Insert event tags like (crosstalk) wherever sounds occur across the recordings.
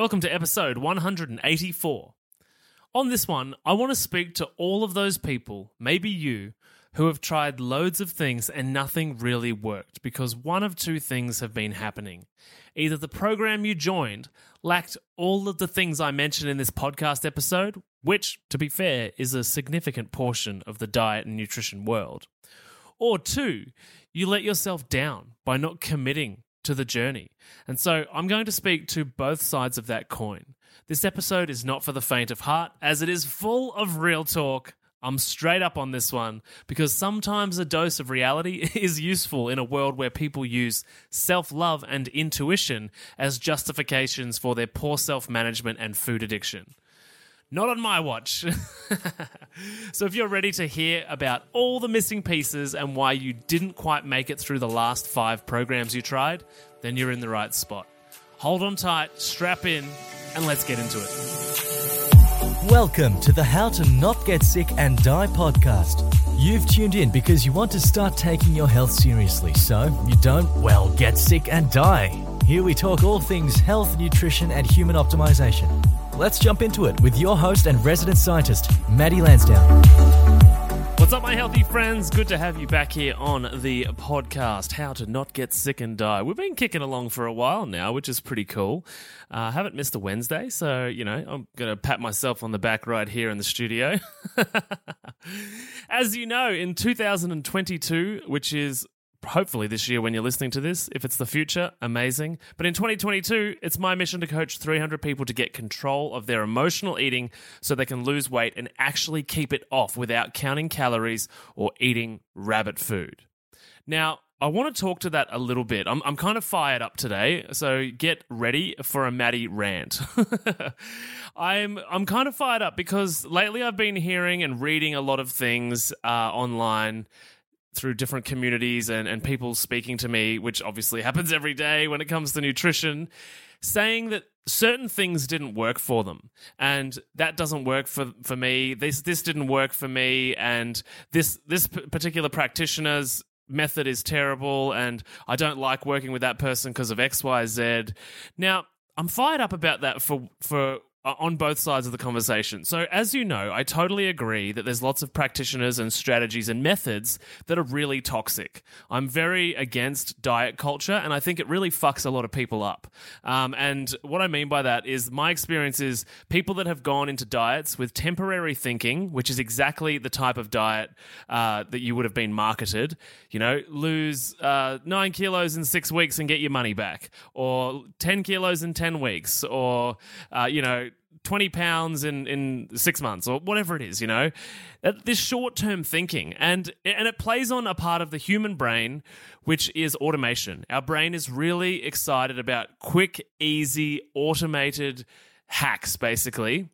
Welcome to episode 184. On this one, I want to speak to all of those people, maybe you, who have tried loads of things and nothing really worked because one of two things have been happening. Either the program you joined lacked all of the things I mentioned in this podcast episode, which, to be fair, is a significant portion of the diet and nutrition world, or two, you let yourself down by not committing to the journey. And so I'm going to speak to both sides of that coin. This episode is not for the faint of heart, as it is full of real talk. I'm straight up on this one because sometimes a dose of reality (laughs) is useful in a world where people use self love and intuition as justifications for their poor self management and food addiction. Not on my watch. (laughs) so, if you're ready to hear about all the missing pieces and why you didn't quite make it through the last five programs you tried, then you're in the right spot. Hold on tight, strap in, and let's get into it. Welcome to the How to Not Get Sick and Die podcast. You've tuned in because you want to start taking your health seriously so you don't, well, get sick and die. Here we talk all things health, nutrition, and human optimization. Let's jump into it with your host and resident scientist, Maddie Lansdowne. What's up, my healthy friends? Good to have you back here on the podcast, How to Not Get Sick and Die. We've been kicking along for a while now, which is pretty cool. I uh, haven't missed a Wednesday, so, you know, I'm going to pat myself on the back right here in the studio. (laughs) As you know, in 2022, which is hopefully this year when you're listening to this. If it's the future, amazing. But in 2022, it's my mission to coach 300 people to get control of their emotional eating so they can lose weight and actually keep it off without counting calories or eating rabbit food. Now, I want to talk to that a little bit. I'm, I'm kind of fired up today, so get ready for a Maddie rant. (laughs) I'm I'm kind of fired up because lately I've been hearing and reading a lot of things uh, online through different communities and, and people speaking to me, which obviously (laughs) happens every day when it comes to nutrition, saying that certain things didn't work for them. And that doesn't work for for me. This this didn't work for me. And this this particular practitioner's method is terrible. And I don't like working with that person because of XYZ now I'm fired up about that for for on both sides of the conversation. So, as you know, I totally agree that there's lots of practitioners and strategies and methods that are really toxic. I'm very against diet culture, and I think it really fucks a lot of people up. Um, and what I mean by that is my experience is people that have gone into diets with temporary thinking, which is exactly the type of diet uh, that you would have been marketed. You know, lose uh, nine kilos in six weeks and get your money back, or 10 kilos in 10 weeks, or, uh, you know, 20 pounds in, in six months or whatever it is, you know? This short term thinking. And, and it plays on a part of the human brain, which is automation. Our brain is really excited about quick, easy, automated hacks, basically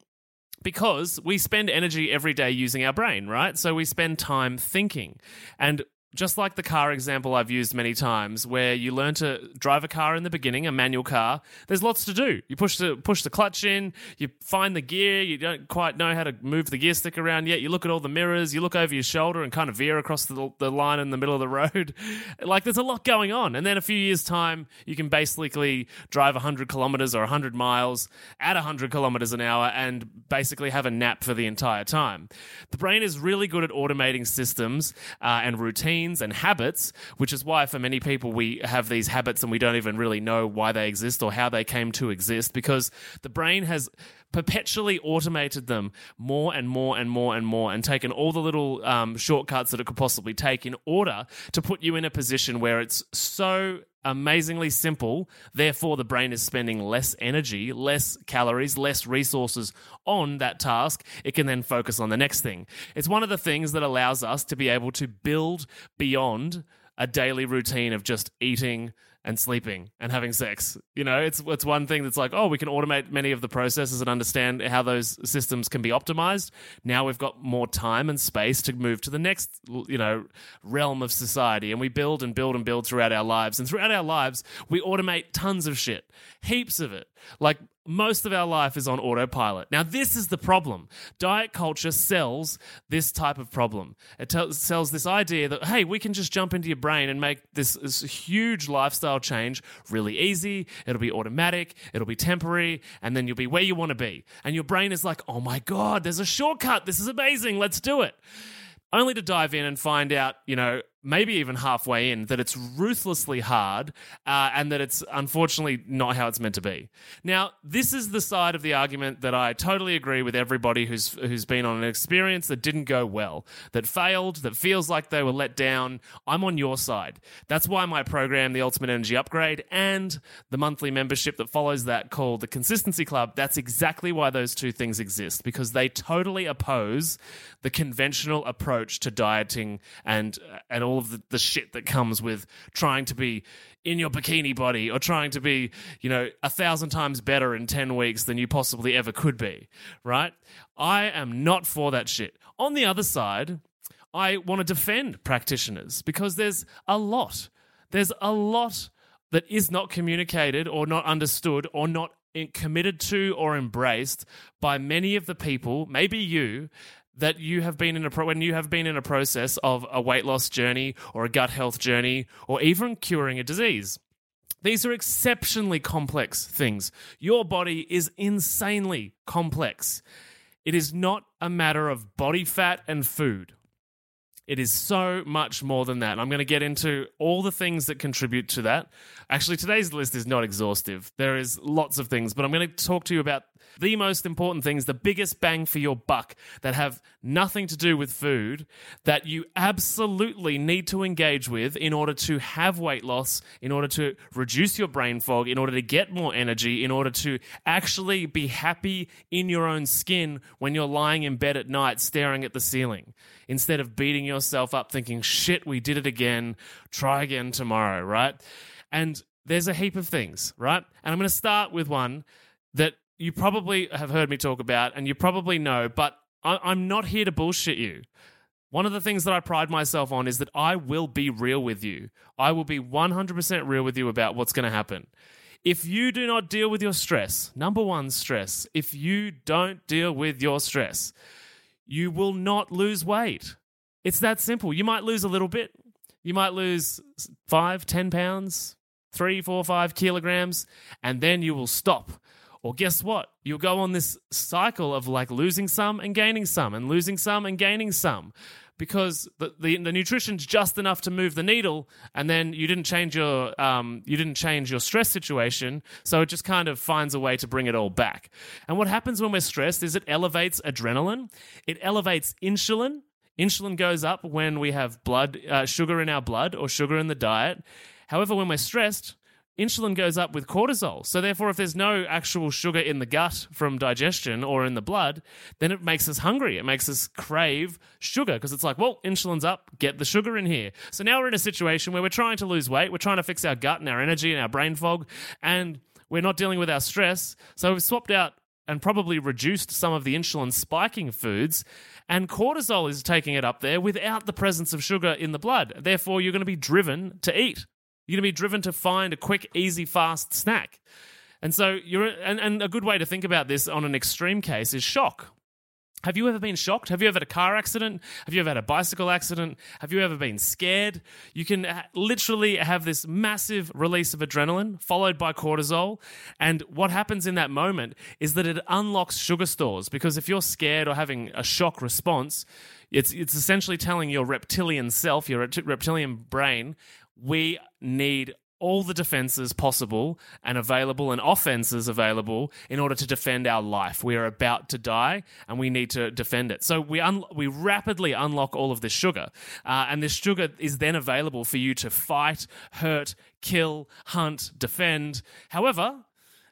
because we spend energy every day using our brain, right? So we spend time thinking. And just like the car example I've used many times, where you learn to drive a car in the beginning, a manual car, there's lots to do. You push the push the clutch in, you find the gear, you don't quite know how to move the gear stick around yet. You look at all the mirrors, you look over your shoulder and kind of veer across the, the line in the middle of the road. (laughs) like there's a lot going on. And then a few years' time, you can basically drive 100 kilometers or 100 miles at 100 kilometers an hour and basically have a nap for the entire time. The brain is really good at automating systems uh, and routines routines and habits, which is why for many people we have these habits and we don't even really know why they exist or how they came to exist because the brain has perpetually automated them more and more and more and more and taken all the little um, shortcuts that it could possibly take in order to put you in a position where it's so amazingly simple. Therefore, the brain is spending less energy, less calories, less resources on that task. It can then focus on the next thing. It's one of the things that allows us to be able to build beyond a daily routine of just eating and sleeping and having sex. You know, it's it's one thing that's like, oh, we can automate many of the processes and understand how those systems can be optimized. Now we've got more time and space to move to the next, you know, realm of society and we build and build and build throughout our lives. And throughout our lives, we automate tons of shit. Heaps of it. Like most of our life is on autopilot. Now, this is the problem. Diet culture sells this type of problem. It t- sells this idea that, hey, we can just jump into your brain and make this, this huge lifestyle change really easy. It'll be automatic, it'll be temporary, and then you'll be where you want to be. And your brain is like, oh my God, there's a shortcut. This is amazing. Let's do it only to dive in and find out, you know, maybe even halfway in, that it's ruthlessly hard uh, and that it's unfortunately not how it's meant to be. Now, this is the side of the argument that I totally agree with everybody who's who's been on an experience that didn't go well, that failed, that feels like they were let down. I'm on your side. That's why my program, the Ultimate Energy Upgrade, and the monthly membership that follows that called the Consistency Club, that's exactly why those two things exist because they totally oppose the conventional approach to dieting and and all all of the, the shit that comes with trying to be in your bikini body or trying to be, you know, a thousand times better in 10 weeks than you possibly ever could be, right? I am not for that shit. On the other side, I want to defend practitioners because there's a lot. There's a lot that is not communicated or not understood or not committed to or embraced by many of the people, maybe you, that you have been in a pro- when you have been in a process of a weight loss journey or a gut health journey or even curing a disease. These are exceptionally complex things. Your body is insanely complex. It is not a matter of body fat and food. It is so much more than that. I'm going to get into all the things that contribute to that. Actually, today's list is not exhaustive. There is lots of things, but I'm going to talk to you about the most important things, the biggest bang for your buck that have nothing to do with food that you absolutely need to engage with in order to have weight loss, in order to reduce your brain fog, in order to get more energy, in order to actually be happy in your own skin when you're lying in bed at night staring at the ceiling instead of beating yourself up thinking, shit, we did it again, try again tomorrow, right? And there's a heap of things, right? And I'm going to start with one that you probably have heard me talk about and you probably know, but I- am not here to bullshit you. One of the things that I pride myself on is that I will be real with you. I will be 100% real with you about what's going to happen. If you do not deal with your stress, number one, stress, if you don't deal with your stress, you will not lose weight. It's that simple. You might lose a little bit. You might lose five, ten pounds, three, four, five kilograms, and then you will stop well, guess what? You'll go on this cycle of like losing some and gaining some and losing some and gaining some because the, the, the, nutrition's just enough to move the needle and then you didn't change your um, you didn't change your stress situation so it just kind of finds a way to bring it all back and what happens when we're stressed is it elevates adrenaline it elevates insulin insulin goes up when we have blood uh, sugar in our blood or sugar in the diet however when we're stressed insulin goes up with cortisol. So, therefore, if there's no actual sugar in the gut from digestion or in the blood, then it makes us hungry. It makes us crave sugar because it's like, well, insulin's up, get the sugar in here. So now we're in a situation where we're trying to lose weight, we're trying to fix our gut and our energy and our brain fog, and we're not dealing with our stress. So, we've swapped out and probably reduced some of the insulin spiking foods. And cortisol is taking it up there without the presence of sugar in the blood. Therefore, you're going to be driven to eat. You're going to be driven to find a quick, easy, fast snack. And so you're and, and a good way to think about this on an extreme case is shock. Have you ever been shocked? Have you ever had a car accident? Have you ever had a bicycle accident? Have you ever been scared? You can literally have this massive release of adrenaline followed by cortisol. And what happens in that moment is that it unlocks sugar stores because if you're scared or having a shock response, it's, it's essentially telling your reptilian self, your reptilian brain, we need all the defenses possible and available and offenses available in order to defend our life. We are about to die and we need to defend it. So we un- we rapidly unlock all of this sugar, uh, and this sugar is then available for you to fight, hurt, kill, hunt, defend. However,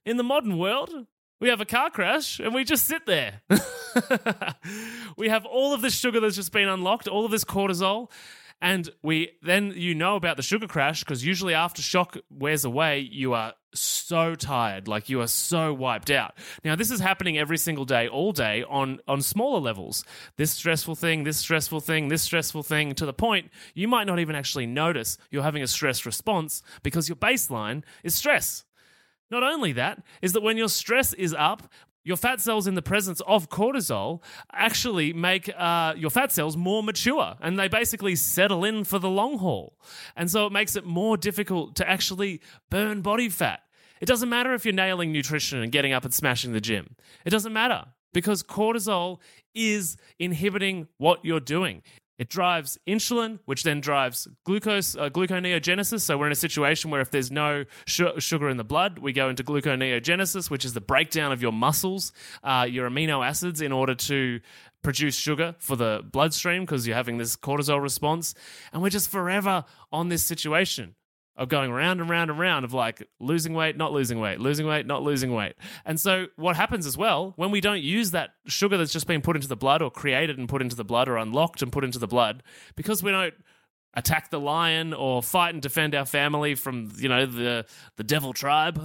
in the modern world, we have a car crash and we just sit there. (laughs) (laughs) we have all of this sugar that's just been unlocked, all of this cortisol, and we then you know about the sugar crash because usually after shock wears away, you are so tired, like you are so wiped out. Now this is happening every single day, all day on on smaller levels. This stressful thing, this stressful thing, this stressful thing, to the point you might not even actually notice you're having a stress response because your baseline is stress. Not only that, is that when your stress is up, your fat cells in the presence of cortisol actually make uh, your fat cells more mature and they basically settle in for the long haul. And so it makes it more difficult to actually burn body fat. It doesn't matter if you're nailing nutrition and getting up and smashing the gym. It doesn't matter because cortisol is inhibiting what you're doing. It drives insulin, which then drives glucose, uh, gluconeogenesis. So we're in a situation where if there's no sh- sugar in the blood, we go into gluconeogenesis, which is the breakdown of your muscles, uh, your amino acids, in order to produce sugar for the bloodstream because you're having this cortisol response. And we're just forever on this situation of going round and round and round of like losing weight, not losing weight, losing weight, not losing weight. And so what happens as well when we don't use that sugar that's just been put into the blood or created and put into the blood or unlocked and put into the blood because we don't attack the lion or fight and defend our family from, you know, the the devil tribe.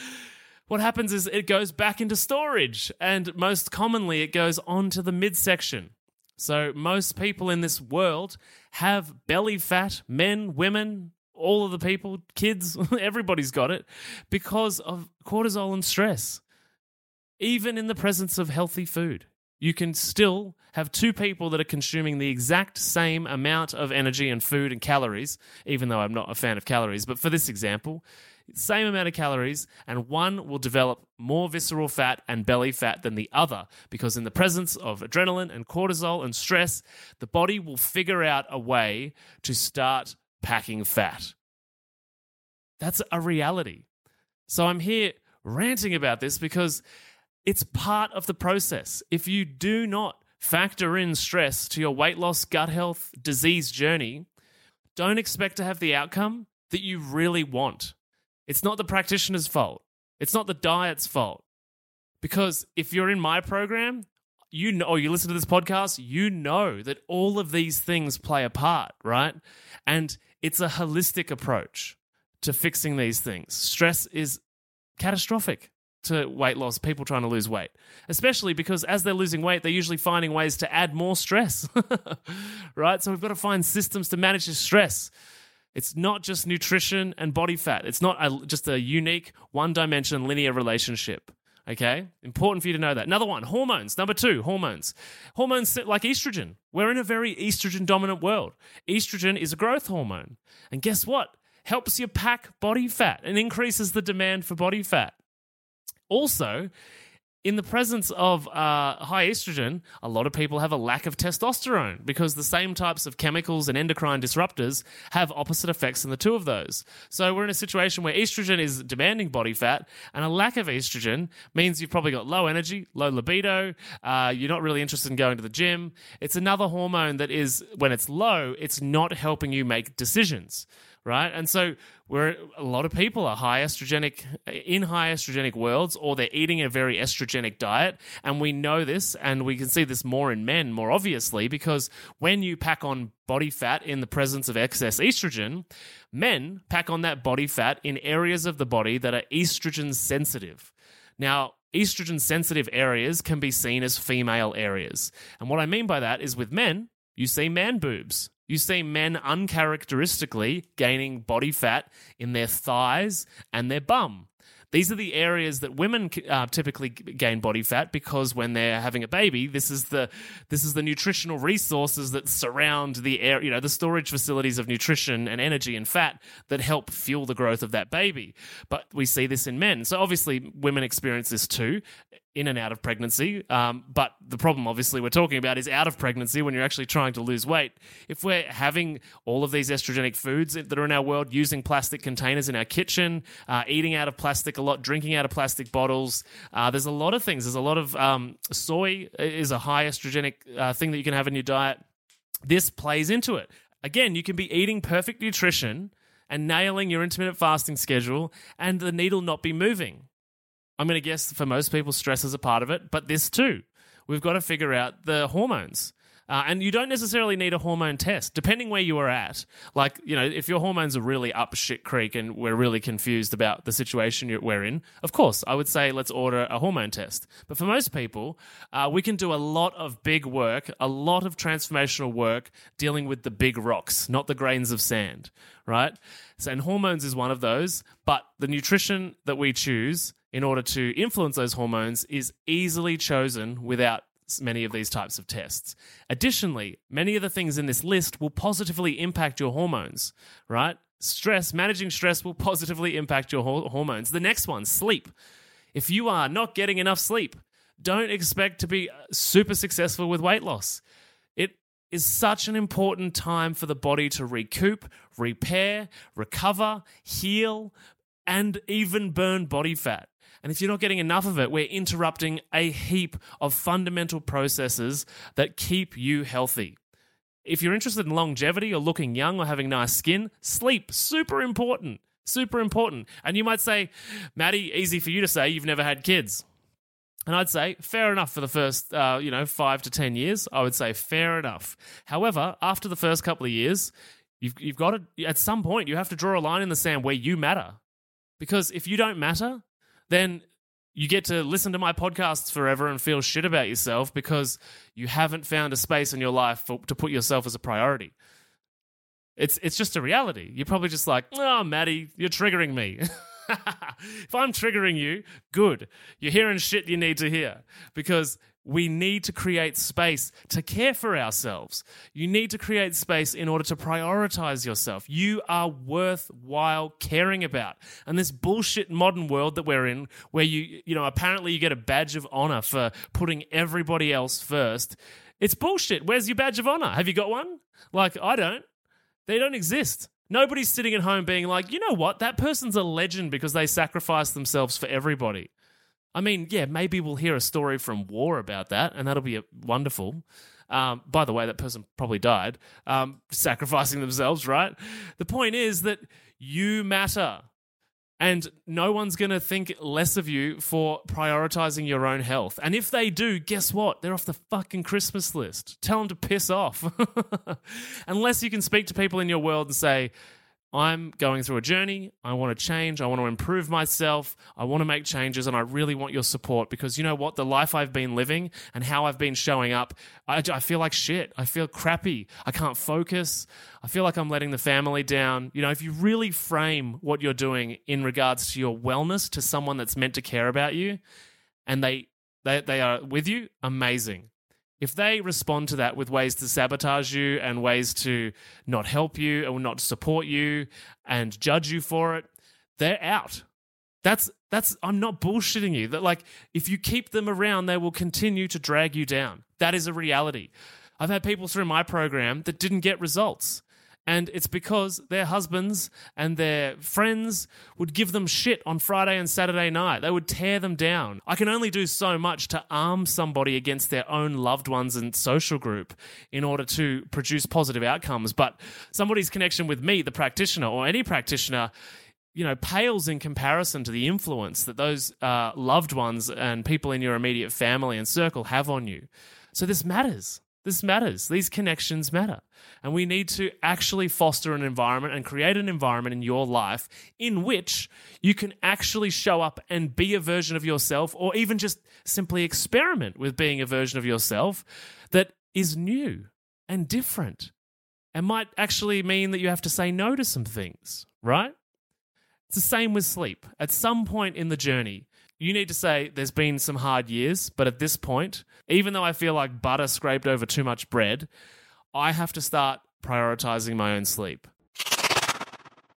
(laughs) what happens is it goes back into storage and most commonly it goes onto the midsection. So most people in this world have belly fat, men, women, all of the people, kids, (laughs) everybody's got it because of cortisol and stress. Even in the presence of healthy food, you can still have two people that are consuming the exact same amount of energy and food and calories, even though I'm not a fan of calories, but for this example, same amount of calories, and one will develop more visceral fat and belly fat than the other because, in the presence of adrenaline and cortisol and stress, the body will figure out a way to start packing fat. That's a reality. So I'm here ranting about this because it's part of the process. If you do not factor in stress to your weight loss, gut health, disease journey, don't expect to have the outcome that you really want. It's not the practitioner's fault. It's not the diet's fault. Because if you're in my program, you know, or you listen to this podcast, you know that all of these things play a part, right? And it's a holistic approach to fixing these things. Stress is catastrophic to weight loss, people trying to lose weight, especially because as they're losing weight, they're usually finding ways to add more stress, (laughs) right? So we've got to find systems to manage the stress. It's not just nutrition and body fat. It's not a, just a unique one dimension linear relationship. Okay, important for you to know that. Another one, hormones. Number two, hormones. Hormones like estrogen. We're in a very estrogen dominant world. Estrogen is a growth hormone. And guess what? Helps you pack body fat and increases the demand for body fat. Also, in the presence of uh, high estrogen, a lot of people have a lack of testosterone because the same types of chemicals and endocrine disruptors have opposite effects in the two of those. So we're in a situation where estrogen is demanding body fat, and a lack of estrogen means you've probably got low energy, low libido, uh, you're not really interested in going to the gym. It's another hormone that is, when it's low, it's not helping you make decisions right? And so where a lot of people are high estrogenic in high estrogenic worlds or they're eating a very estrogenic diet. And we know this and we can see this more in men more obviously because when you pack on body fat in the presence of excess estrogen men pack on that body fat in areas of the body that are estrogen sensitive. Now estrogen sensitive areas can be seen as female areas. And what i mean by that is with men you see man boobs you see men uncharacteristically gaining body fat in their thighs and their bum. These are the areas that women uh, typically gain body fat because when they're having a baby, this is the this is the nutritional resources that surround the air, you know, the storage facilities of nutrition and energy and fat that help fuel the growth of that baby. But we see this in men, so obviously women experience this too in and out of pregnancy. Um, but the problem, obviously, we're talking about is out of pregnancy when you're actually trying to lose weight. If we're having all of these estrogenic foods that are in our world, using plastic containers in our kitchen, uh, eating out of plastic a lot, drinking out of plastic bottles, uh, there's a lot of things. There's a lot of um, soy is a high estrogenic uh, thing that you can have in your diet. This plays into it. Again, you can be eating perfect nutrition and nailing your intermittent fasting schedule and the needle not be moving. I'm going to guess for most people, stress is a part of it, but this too. We've got to figure out the hormones. Uh, and you don't necessarily need a hormone test, depending where you are at. Like, you know, if your hormones are really up shit creek and we're really confused about the situation we're in, of course, I would say let's order a hormone test. But for most people, uh, we can do a lot of big work, a lot of transformational work dealing with the big rocks, not the grains of sand, right? So, and hormones is one of those, but the nutrition that we choose in order to influence those hormones is easily chosen without many of these types of tests. Additionally, many of the things in this list will positively impact your hormones, right? Stress, managing stress will (laughs) positively impact your hormones. The next one, sleep. If you are not getting enough sleep, don't expect to be uh, super successful with weight loss. It is such an important time for the body to recoup, repair, recover, heal, and even burn body fat. And if you're not getting enough of it, we're interrupting a heap of fundamental processes that keep you healthy. If you're interested in longevity or looking young or having nice skin, sleep, super important. Super important. And you might say, Maddie, easy for you to say, you've never had kids. And I'd say, fair enough for the first, uh, you know, five to 10 years. I would say, fair enough. However, after the first couple of years, you've, you've got to, at some point, you have to draw a line in the sand where you matter. Because if you don't matter, then you get to listen to my podcasts forever and feel shit about yourself because you haven't found a space in your life for, to put yourself as a priority. It's it's just a reality. You're probably just like, oh, Maddie, you're triggering me. (laughs) if I'm triggering you, good. You're hearing shit you need to hear because we need to create space to care for ourselves. You need to create space in order to prioritize yourself. You are worthwhile caring about. And this bullshit modern world that we're in, where you, you know, apparently you get a badge of honor for putting everybody else first, it's bullshit. Where's your badge of honor? Have you got one? Like, I don't. They don't exist. Nobody's sitting at home being like, you know what? That person's a legend because they sacrificed themselves for everybody. I mean, yeah, maybe we'll hear a story from war about that, and that'll be wonderful. Um, by the way, that person probably died, um, (laughs) sacrificing themselves, right? The point is that you matter. And no one's going to think less of you for prioritizing your own health. And if they do, guess what? They're off the fucking Christmas list. Tell them to piss off. (laughs) Unless you can speak to people in your world and say, I'm going through a journey. I want to change. I want to improve myself. I want to make changes. And I really want your support because you know what? The life I've been living and how I've been showing up, I, I, feel like shit. I feel crappy. I can't focus. I feel like I'm letting the family down. You know, if you really frame what you're doing in regards to your wellness to someone that's meant to care about you and they, they, they are with you, amazing. If they respond to that with ways to sabotage you and ways to not help you and not support you and judge you for it, they're out. That's that's I'm not bullshitting you. That like if you keep them around, they will continue to drag you down. That is a reality. I've had people through my program that didn't get results. And it's because their husbands and their friends would give them shit on Friday and Saturday night. They would tear them down. I can only do so much to arm somebody against their own loved ones and social group in order to produce positive outcomes. But somebody's connection with me, the practitioner, or any practitioner, you know, pales in comparison to the influence that those uh, loved ones and people in your immediate family and circle have on you. So this matters. This matters. These connections matter. And we need to actually foster an environment and create an environment in your life in which you can actually show up and be a version of yourself, or even just simply experiment with being a version of yourself that is new and different and might actually mean that you have to say no to some things, right? It's the same with sleep. At some point in the journey, you need to say there's been some hard years, but at this point, even though I feel like butter scraped over too much bread, I have to start prioritizing my own sleep.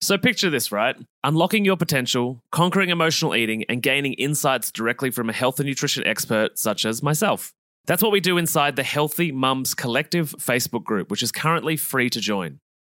So picture this, right? Unlocking your potential, conquering emotional eating, and gaining insights directly from a health and nutrition expert such as myself. That's what we do inside the Healthy Mums Collective Facebook group, which is currently free to join.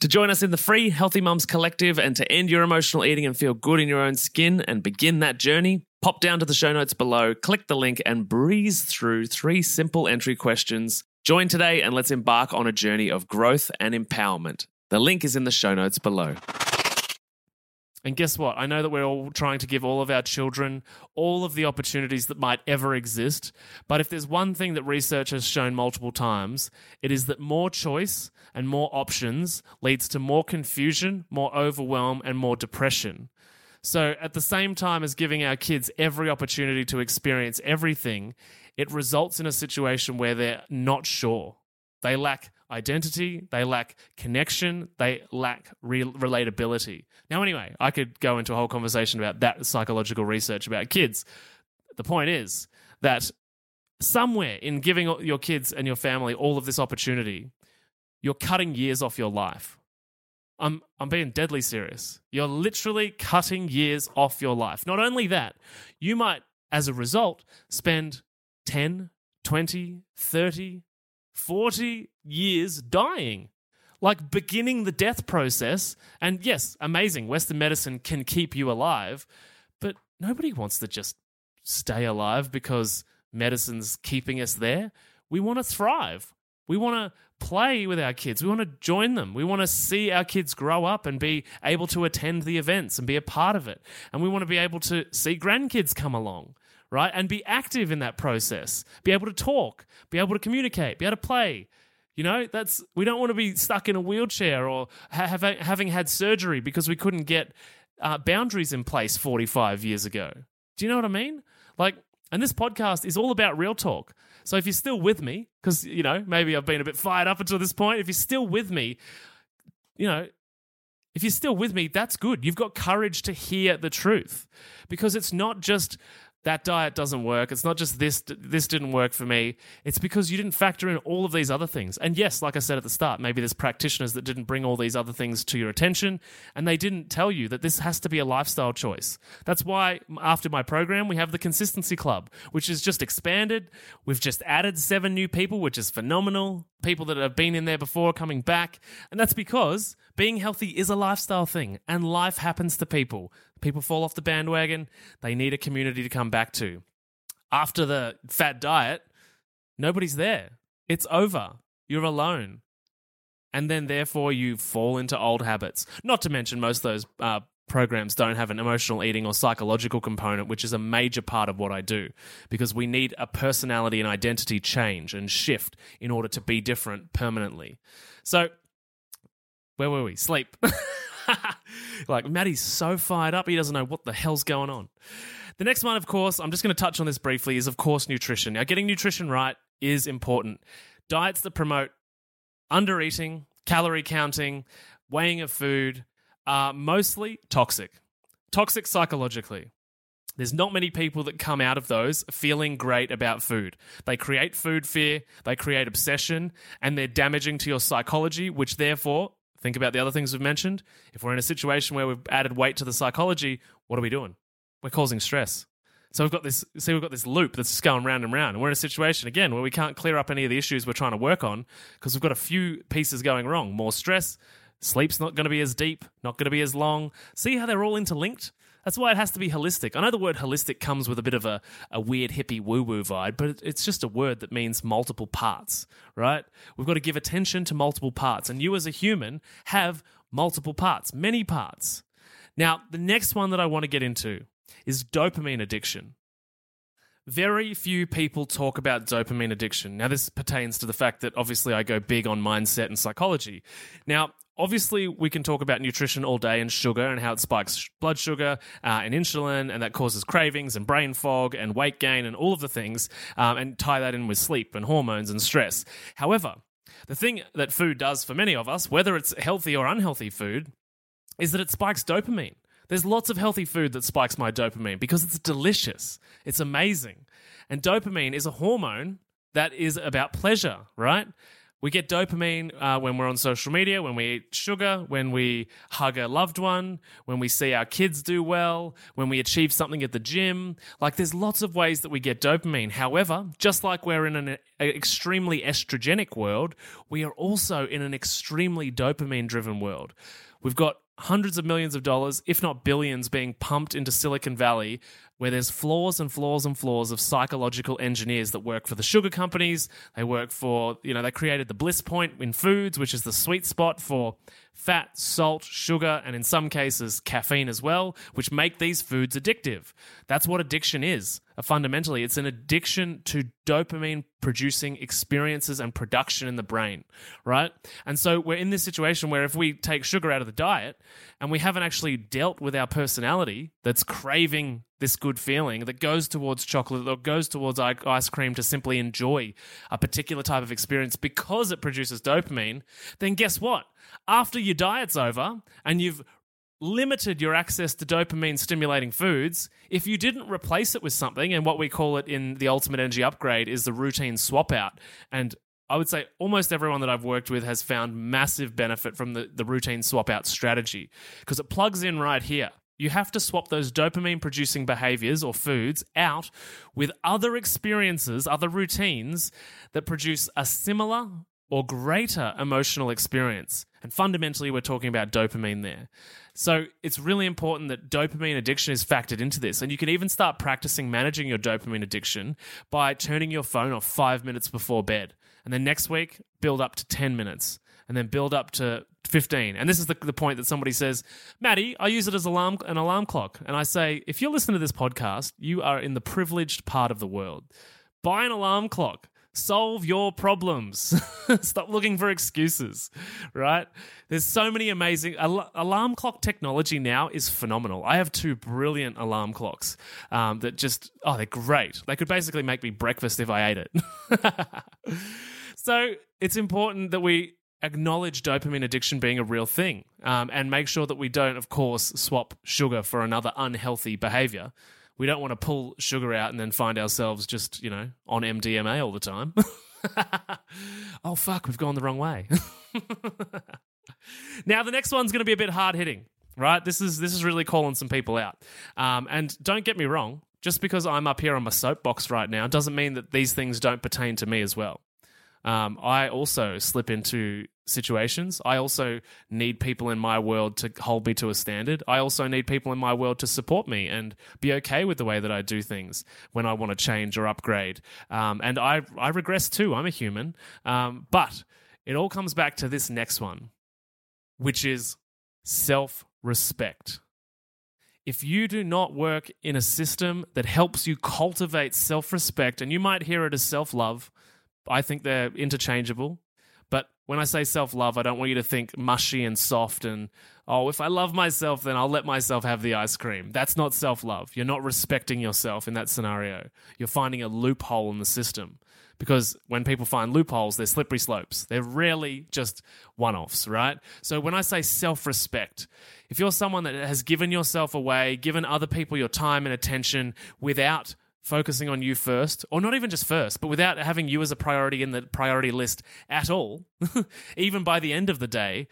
To join us in the free Healthy Mums Collective and to end your emotional eating and feel good in your own skin and begin that journey, pop down to the show notes below, click the link, and breeze through three simple entry questions. Join today and let's embark on a journey of growth and empowerment. The link is in the show notes below. And guess what? I know that we're all trying to give all of our children all of the opportunities that might ever exist. But if there's one thing that research has shown multiple times, it is that more choice and more options leads to more confusion, more overwhelm, and more depression. So, at the same time as giving our kids every opportunity to experience everything, it results in a situation where they're not sure. They lack identity, they lack connection, they lack re- relatability. Now, anyway, I could go into a whole conversation about that psychological research about kids. The point is that somewhere in giving your kids and your family all of this opportunity, you're cutting years off your life. I'm, I'm being deadly serious. You're literally cutting years off your life. Not only that, you might, as a result, spend 10, 20, 30, 40 years dying. Like beginning the death process. And yes, amazing. Western medicine can keep you alive, but nobody wants to just stay alive because medicine's keeping us there. We want to thrive. We want to play with our kids. We want to join them. We want to see our kids grow up and be able to attend the events and be a part of it. And we want to be able to see grandkids come along right? And be active in that process. Be able to talk, be able to communicate, be able to play. You know, that's we don't want to be stuck in a wheelchair or have, having had surgery because we couldn't get uh, boundaries in place 45 years ago. Do you know what I mean? Like, and this podcast is all about real talk. So if you're still with me, because, you know, maybe I've been a bit fired up until this point, if you're still with me, you know, if you're still with me, that's good. You've got courage to hear the truth because it's not just that diet doesn't work. It's not just this this didn't work for me. It's because you didn't factor in all of these other things. And yes, like I said at the start, maybe there's practitioners that didn't bring all these other things to your attention and they didn't tell you that this has to be a lifestyle choice. That's why after my program we have the consistency club, which is just expanded. We've just added 7 new people, which is phenomenal. People that have been in there before coming back. And that's because being healthy is a lifestyle thing and life happens to people. People fall off the bandwagon. They need a community to come back to. After the fat diet, nobody's there. It's over. You're alone. And then, therefore, you fall into old habits. Not to mention, most of those uh, programs don't have an emotional eating or psychological component, which is a major part of what I do because we need a personality and identity change and shift in order to be different permanently. So, where were we? Sleep. (laughs) (laughs) like, Maddie's so fired up, he doesn't know what the hell's going on. The next one, of course, I'm just going to touch on this briefly, is of course nutrition. Now, getting nutrition right is important. Diets that promote under eating, calorie counting, weighing of food are mostly toxic. Toxic psychologically. There's not many people that come out of those feeling great about food. They create food fear, they create obsession, and they're damaging to your psychology, which therefore Think about the other things we've mentioned. If we're in a situation where we've added weight to the psychology, what are we doing? We're causing stress. So we've got this. See, we've got this loop that's going round and round, and we're in a situation again where we can't clear up any of the issues we're trying to work on because we've got a few pieces going wrong. More stress, sleep's not going to be as deep, not going to be as long. See how they're all interlinked? That's why it has to be holistic. I know the word holistic comes with a bit of a, a weird hippie woo woo vibe, but it's just a word that means multiple parts, right? We've got to give attention to multiple parts. And you as a human have multiple parts, many parts. Now, the next one that I want to get into is dopamine addiction. Very few people talk about dopamine addiction. Now, this pertains to the fact that obviously I go big on mindset and psychology. Now, obviously we can talk about nutrition all day and sugar and how it spikes blood sugar uh, and insulin and that causes cravings and brain fog and weight gain and all of the things um, and tie that in with sleep and hormones and stress however the thing that food does for many of us whether it's healthy or unhealthy food is that it spikes dopamine There's lots of healthy food that spikes my dopamine because it's delicious. It's amazing. And dopamine is a hormone that is about pleasure, right? We get dopamine uh, when we're on social media, when we eat sugar, when we hug a loved one, when we see our kids do well, when we achieve something at the gym. Like, there's lots of ways that we get dopamine. However, just like we're in an extremely estrogenic world, we are also in an extremely dopamine driven world. We've got hundreds of millions of dollars, if not billions, being pumped into Silicon Valley, where there's floors and floors and floors of psychological engineers that work for the sugar companies. They work for, you know, they created the bliss point in foods, which is the sweet spot for fat, salt, sugar, and in some cases, caffeine as well, which make these foods addictive. That's what addiction is. Uh, fundamentally, it's an addiction to dopamine producing experiences and production in the brain, right? And so we're in this situation where if we take sugar out of the diet and we haven't actually dealt with our personality that's craving this good feeling that goes towards chocolate or goes towards ice cream to simply enjoy a particular type of experience because it produces dopamine, then guess what? After your diet's over and you've limited your access to dopamine stimulating foods, if you didn't replace it with something, and what we call it in the Ultimate Energy Upgrade is the routine swap out. And I would say almost everyone that I've worked with has found massive benefit from the, the routine swap out strategy because it plugs in right here. You have to swap those dopamine producing behaviors or foods out with other experiences, other routines that produce a similar or greater emotional experience. And fundamentally, we're talking about dopamine there. So it's really important that dopamine addiction is factored into this. And you can even start practicing managing your dopamine addiction by turning your phone off five minutes before bed. And then next week, build up to 10 minutes and then build up to 15. And this is the, the point that somebody says, Maddie, I use it as alarm, an alarm clock. And I say, if you're listening to this podcast, you are in the privileged part of the world. Buy an alarm clock solve your problems. (laughs) Stop looking for excuses, right? There's so many amazing al- alarm clock technology now is phenomenal. I have two brilliant alarm clocks um, that just oh they're great. They could basically make me breakfast if I ate it. (laughs) so it's important that we acknowledge dopamine addiction being a real thing um, and make sure that we don't, of course, swap sugar for another unhealthy behavior we don't want to pull sugar out and then find ourselves just, you know, on MDMA all the time. (laughs) oh, fuck, we've gone the wrong way. (laughs) now, the next one's going to be a bit hard hitting, right? This is, this is really calling some people out. Um, and don't get me wrong, just because I'm up here on my soapbox right now doesn't mean that these things don't pertain to me as well. Um, I also slip into situations. I also need people in my world to hold me to a standard. I also need people in my world to support me and be okay with the way that I do things when I want to change or upgrade. Um, and I, I regress too. I'm a human. Um, but it all comes back to this next one, which is self respect. If you do not work in a system that helps you cultivate self respect, and you might hear it as self love, I think they're interchangeable. But when I say self love, I don't want you to think mushy and soft and, oh, if I love myself, then I'll let myself have the ice cream. That's not self love. You're not respecting yourself in that scenario. You're finding a loophole in the system. Because when people find loopholes, they're slippery slopes. They're rarely just one offs, right? So when I say self respect, if you're someone that has given yourself away, given other people your time and attention without focusing on you first, or not even just first, but without having you as a priority in the priority list at all, (laughs) even by the end of the day,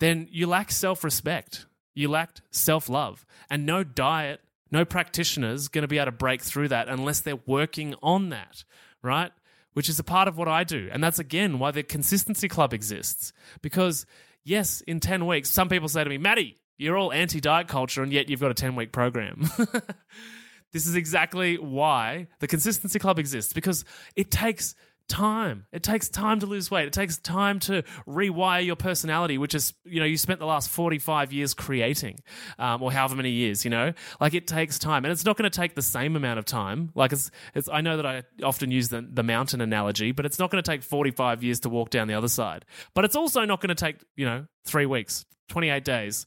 then you lack self respect. You lack self love. And no diet, no practitioner is going to be able to break through that unless they're working on that, right? Which is a part of what I do. And that's again why the Consistency Club exists. Because, yes, in 10 weeks, some people say to me, Maddie, you're all anti diet culture, and yet you've got a 10 week program. (laughs) This is exactly why the Consistency Club exists because it takes time. It takes time to lose weight. It takes time to rewire your personality, which is, you know, you spent the last 45 years creating, um, or however many years, you know? Like it takes time. And it's not going to take the same amount of time. Like it's, it's I know that I often use the, the mountain analogy, but it's not going to take 45 years to walk down the other side. But it's also not going to take, you know, three weeks, 28 days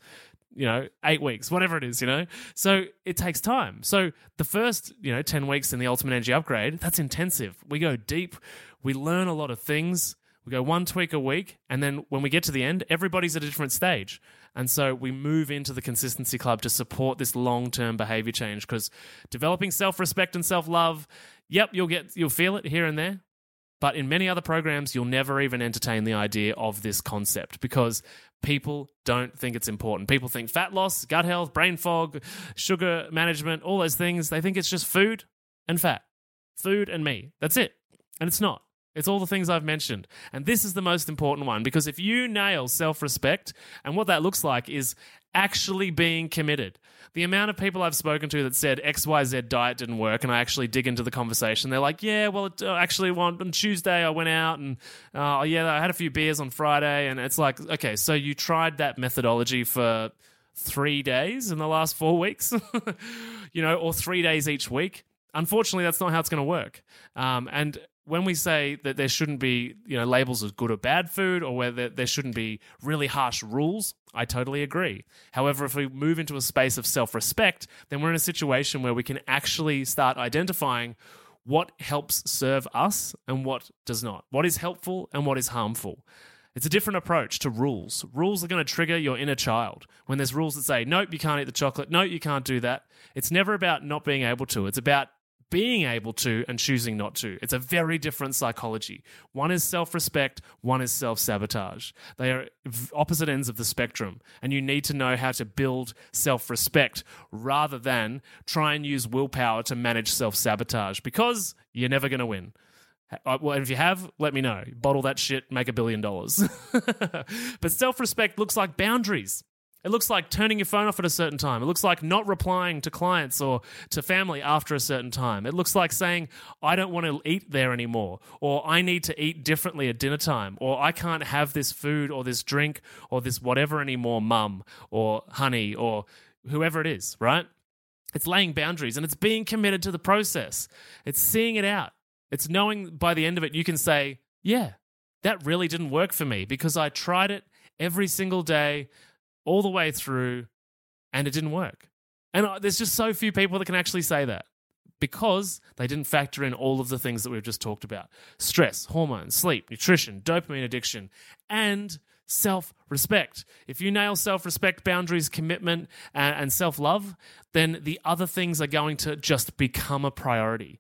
you know, eight weeks, whatever it is, you know? So it takes time. So the first, you know, 10 weeks in the Ultimate Energy Upgrade, that's intensive. We go deep, we learn a lot of things, we go one tweak a week, and then when we get to the end, everybody's at a different stage. And so we move into the consistency club to support this long-term behavior change because developing self-respect and self-love, yep, you'll get you'll feel it here and there. But in many other programs, you'll never even entertain the idea of this concept because people don't think it's important. People think fat loss, gut health, brain fog, sugar management, all those things, they think it's just food and fat. Food and me. That's it. And it's not. It's all the things I've mentioned. And this is the most important one because if you nail self respect, and what that looks like is actually being committed. The amount of people I've spoken to that said XYZ diet didn't work, and I actually dig into the conversation, they're like, yeah, well, it, uh, actually, on, Tuesday I went out and, uh, yeah, I had a few beers on Friday. And it's like, okay, so you tried that methodology for three days in the last four weeks, (laughs) you know, or three days each week. Unfortunately, that's not how it's going to work. Um, and when we say that there shouldn't be you know labels of good or bad food or whether there shouldn't be really harsh rules i totally agree however if we move into a space of self-respect then we're in a situation where we can actually start identifying what helps serve us and what does not what is helpful and what is harmful it's a different approach to rules. Rules are going to trigger your inner child. When there's rules that say, nope, you can't eat the chocolate, nope, you can't do that, it's never about not being able to. It's about being able to and choosing not to. It's a very different psychology. One is self respect, one is self sabotage. They are opposite ends of the spectrum, and you need to know how to build self respect rather than try and use willpower to manage self sabotage because you're never going to win. Uh, well, if you have, let me know. Bottle that shit, make a billion dollars. (laughs) but self respect looks like boundaries. It looks like turning your phone off at a certain time. It looks like not replying to clients or to family after a certain time. It looks like saying, I don't want to eat there anymore, or I need to eat differently at dinner time, or I can't have this food or this drink or this whatever anymore, mum or honey or whoever it is, right? It's laying boundaries and it's being committed to the process. It's seeing it out. It's knowing by the end of it, you can say, yeah, that really didn't work for me because I tried it every single day all the way through and it didn't work. And uh, there's just so few people that can actually say that because they didn't factor in all of the things that we've just talked about stress, hormones, sleep, nutrition, dopamine addiction, and self respect. If you nail self respect, boundaries, commitment, and self love, then the other things are going to just become a priority.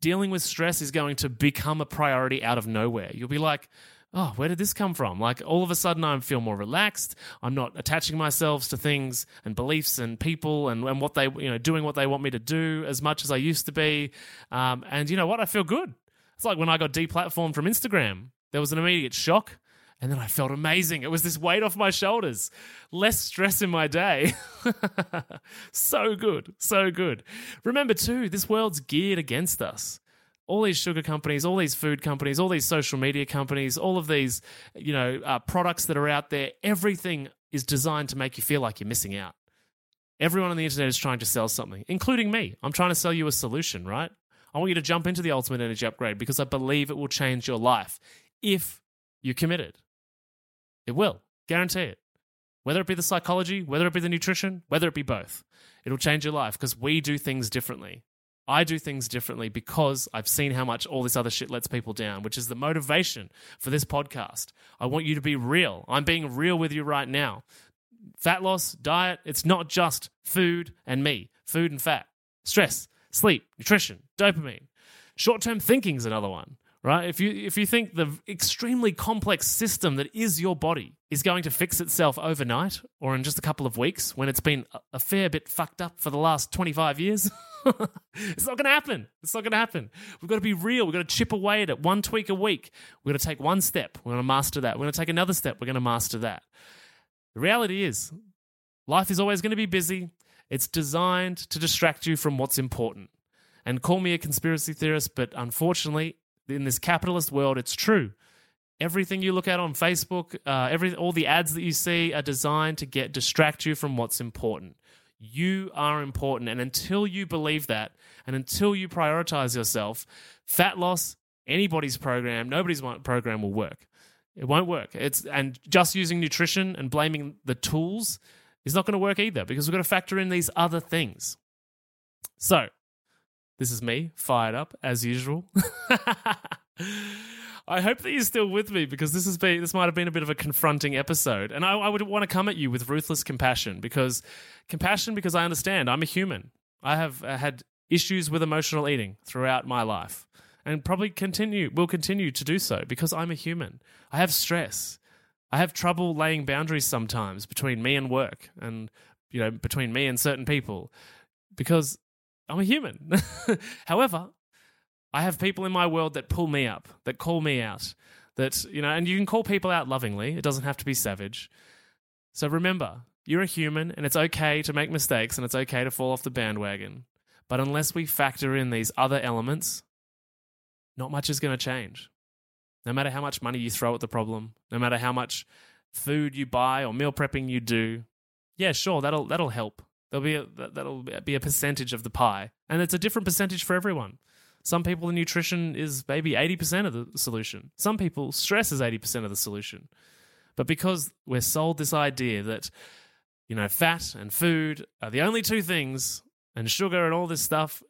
Dealing with stress is going to become a priority out of nowhere. You'll be like, oh, where did this come from? Like all of a sudden I feel more relaxed. I'm not attaching myself to things and beliefs and people and, and what they, you know, doing what they want me to do as much as I used to be. Um, and you know what? I feel good. It's like when I got deplatformed from Instagram, there was an immediate shock. And then I felt amazing. It was this weight off my shoulders, less stress in my day. (laughs) so good, so good. Remember, too, this world's geared against us all these sugar companies, all these food companies, all these social media companies, all of these, you know, uh, products that are out there, everything is designed to make you feel like you're missing out. Everyone on the internet is trying to sell something, including me. I'm trying to sell you a solution, right? I want you to jump into the ultimate energy upgrade because I believe it will change your life if you're committed. It will, guarantee it. Whether it be the psychology, whether it be the nutrition, whether it be both, it'll change your life because we do things differently. I do things differently because I've seen how much all this other shit lets people down, which is the motivation for this podcast. I want you to be real. I'm being real with you right now. Fat loss, diet, it's not just food and me, food and fat. Stress, sleep, nutrition, dopamine. Short term thinking is another one right? If you if you think the extremely complex system that is your body is going to fix itself overnight or in just a couple of weeks when it's been a fair bit fucked up for the last 25 years, (laughs) (laughs) it's not going to happen. It's not going to happen. We've got to be real. We've got to chip away at it one tweak a week. We're going to take one step. We're going to master that. We're going to take another step. We're going to master that. The reality is, life is always going to be busy. It's designed to distract you from what's important. And call me a conspiracy theorist, but unfortunately, in this capitalist world, it's true. Everything you look at on Facebook, uh, every all the ads that you see are designed to get distract you from what's important. You are important, and until you believe that, and until you prioritize yourself, fat loss, anybody's program, nobody's program will work. It won't work. It's and just using nutrition and blaming the tools is not going to work either because we've got to factor in these other things. So, this is me, fired up as usual. (laughs) I hope that you're still with me because this has been this might have been a bit of a confronting episode, and I, I would want to come at you with ruthless compassion because compassion because I understand I'm a human. I have uh, had issues with emotional eating throughout my life, and probably continue will continue to do so because I'm a human. I have stress. I have trouble laying boundaries sometimes between me and work, and you know between me and certain people because I'm a human. (laughs) However, I have people in my world that pull me up, that call me out, that, you know, and you can call people out lovingly. It doesn't have to be savage. So remember, you're a human and it's okay to make mistakes and it's okay to fall off the bandwagon. But unless we factor in these other elements, not much is going to change. No matter how much money you throw at the problem, no matter how much food you buy or meal prepping you do, yeah, sure, that'll that'll help. There'll be a, that'll be a percentage of the pie, and it's a different percentage for everyone. Some people, the nutrition is maybe 80% of the solution. Some people, stress is 80% of the solution. But because we're sold this idea that, you know, fat and food are the only two things, and sugar and all this stuff,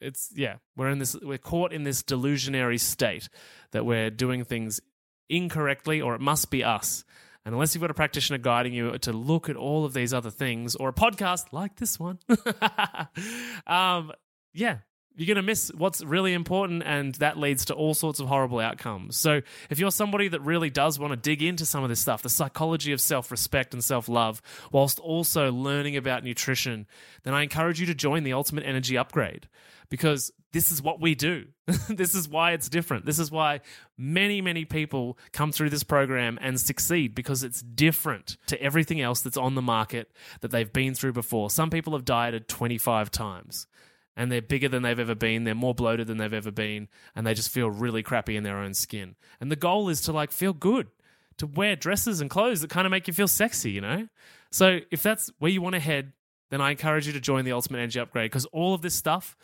it's, yeah, we're in this, we're caught in this delusionary state that we're doing things incorrectly or it must be us. And unless you've got a practitioner guiding you to look at all of these other things or a podcast like this one, (laughs) um, yeah, you're going to miss what's really important and that leads to all sorts of horrible outcomes. So, if you're somebody that really does want to dig into some of this stuff, the psychology of self-respect and self-love, whilst also learning about nutrition, then I encourage you to join the Ultimate Energy Upgrade because this is what we do. (laughs) this is why it's different. This is why many, many people come through this program and succeed because it's different to everything else that's on the market that they've been through before. Some people have dieted 25 times and they're bigger than they've ever been, they're more bloated than they've ever been, and they just feel really crappy in their own skin. And the goal is to like feel good, to wear dresses and clothes that kind of make you feel sexy, you know? So if that's where you want to head, then I encourage you to join the Ultimate Energy Upgrade because all of this stuff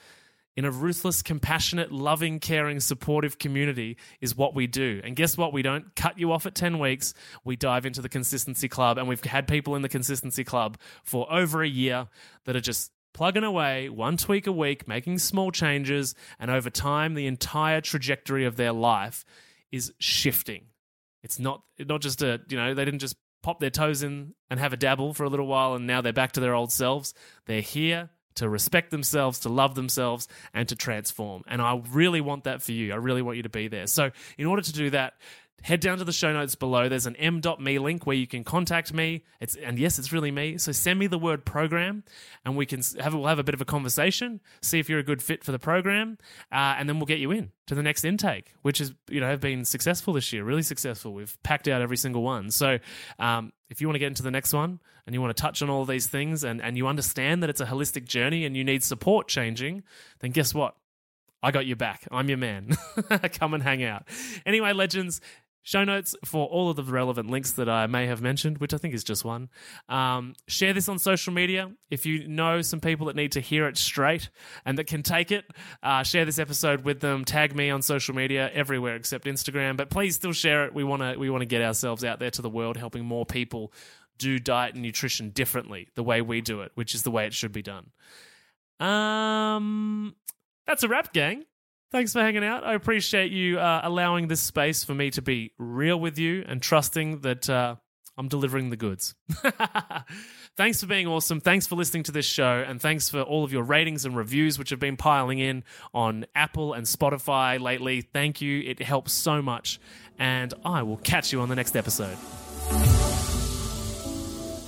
in a ruthless, compassionate, loving, caring, supportive community is what we do. And guess what? We don't cut you off at 10 weeks. We dive into the Consistency Club, and we've had people in the Consistency Club for over a year that are just plugging away one tweak a week, making small changes, and over time, the entire trajectory of their life is shifting. It's not not just a you know they didn't just pop their toes in and have a dabble for a little while and now they're back to their old selves. They're here to respect themselves, to love themselves, and to transform. And I really want that for you. I really want you to be there. So, in order to do that, head down to the show notes below. There's an m.me link where you can contact me. It's and yes, it's really me. So send me the word program, and we can have we'll have a bit of a conversation, see if you're a good fit for the program, uh, and then we'll get you in to the next intake, which has you know have been successful this year, really successful. We've packed out every single one. So um, if you want to get into the next one and you want to touch on all these things, and and you understand that it's a holistic journey and you need support changing, then guess what? I got your back. I'm your man. (laughs) Come and hang out. Anyway, legends, Show notes for all of the relevant links that I may have mentioned, which I think is just one. Um, share this on social media. If you know some people that need to hear it straight and that can take it, uh, share this episode with them. Tag me on social media everywhere except Instagram, but please still share it. We want to we want to get ourselves out there to the world, helping more people do diet and nutrition differently, the way we do it, which is the way it should be done. Um, that's a wrap, gang. Thanks for hanging out. I appreciate you uh, allowing this space for me to be real with you and trusting that uh, I'm delivering the goods. (laughs) thanks for being awesome. Thanks for listening to this show. And thanks for all of your ratings and reviews, which have been piling in on Apple and Spotify lately. Thank you. It helps so much. And I will catch you on the next episode.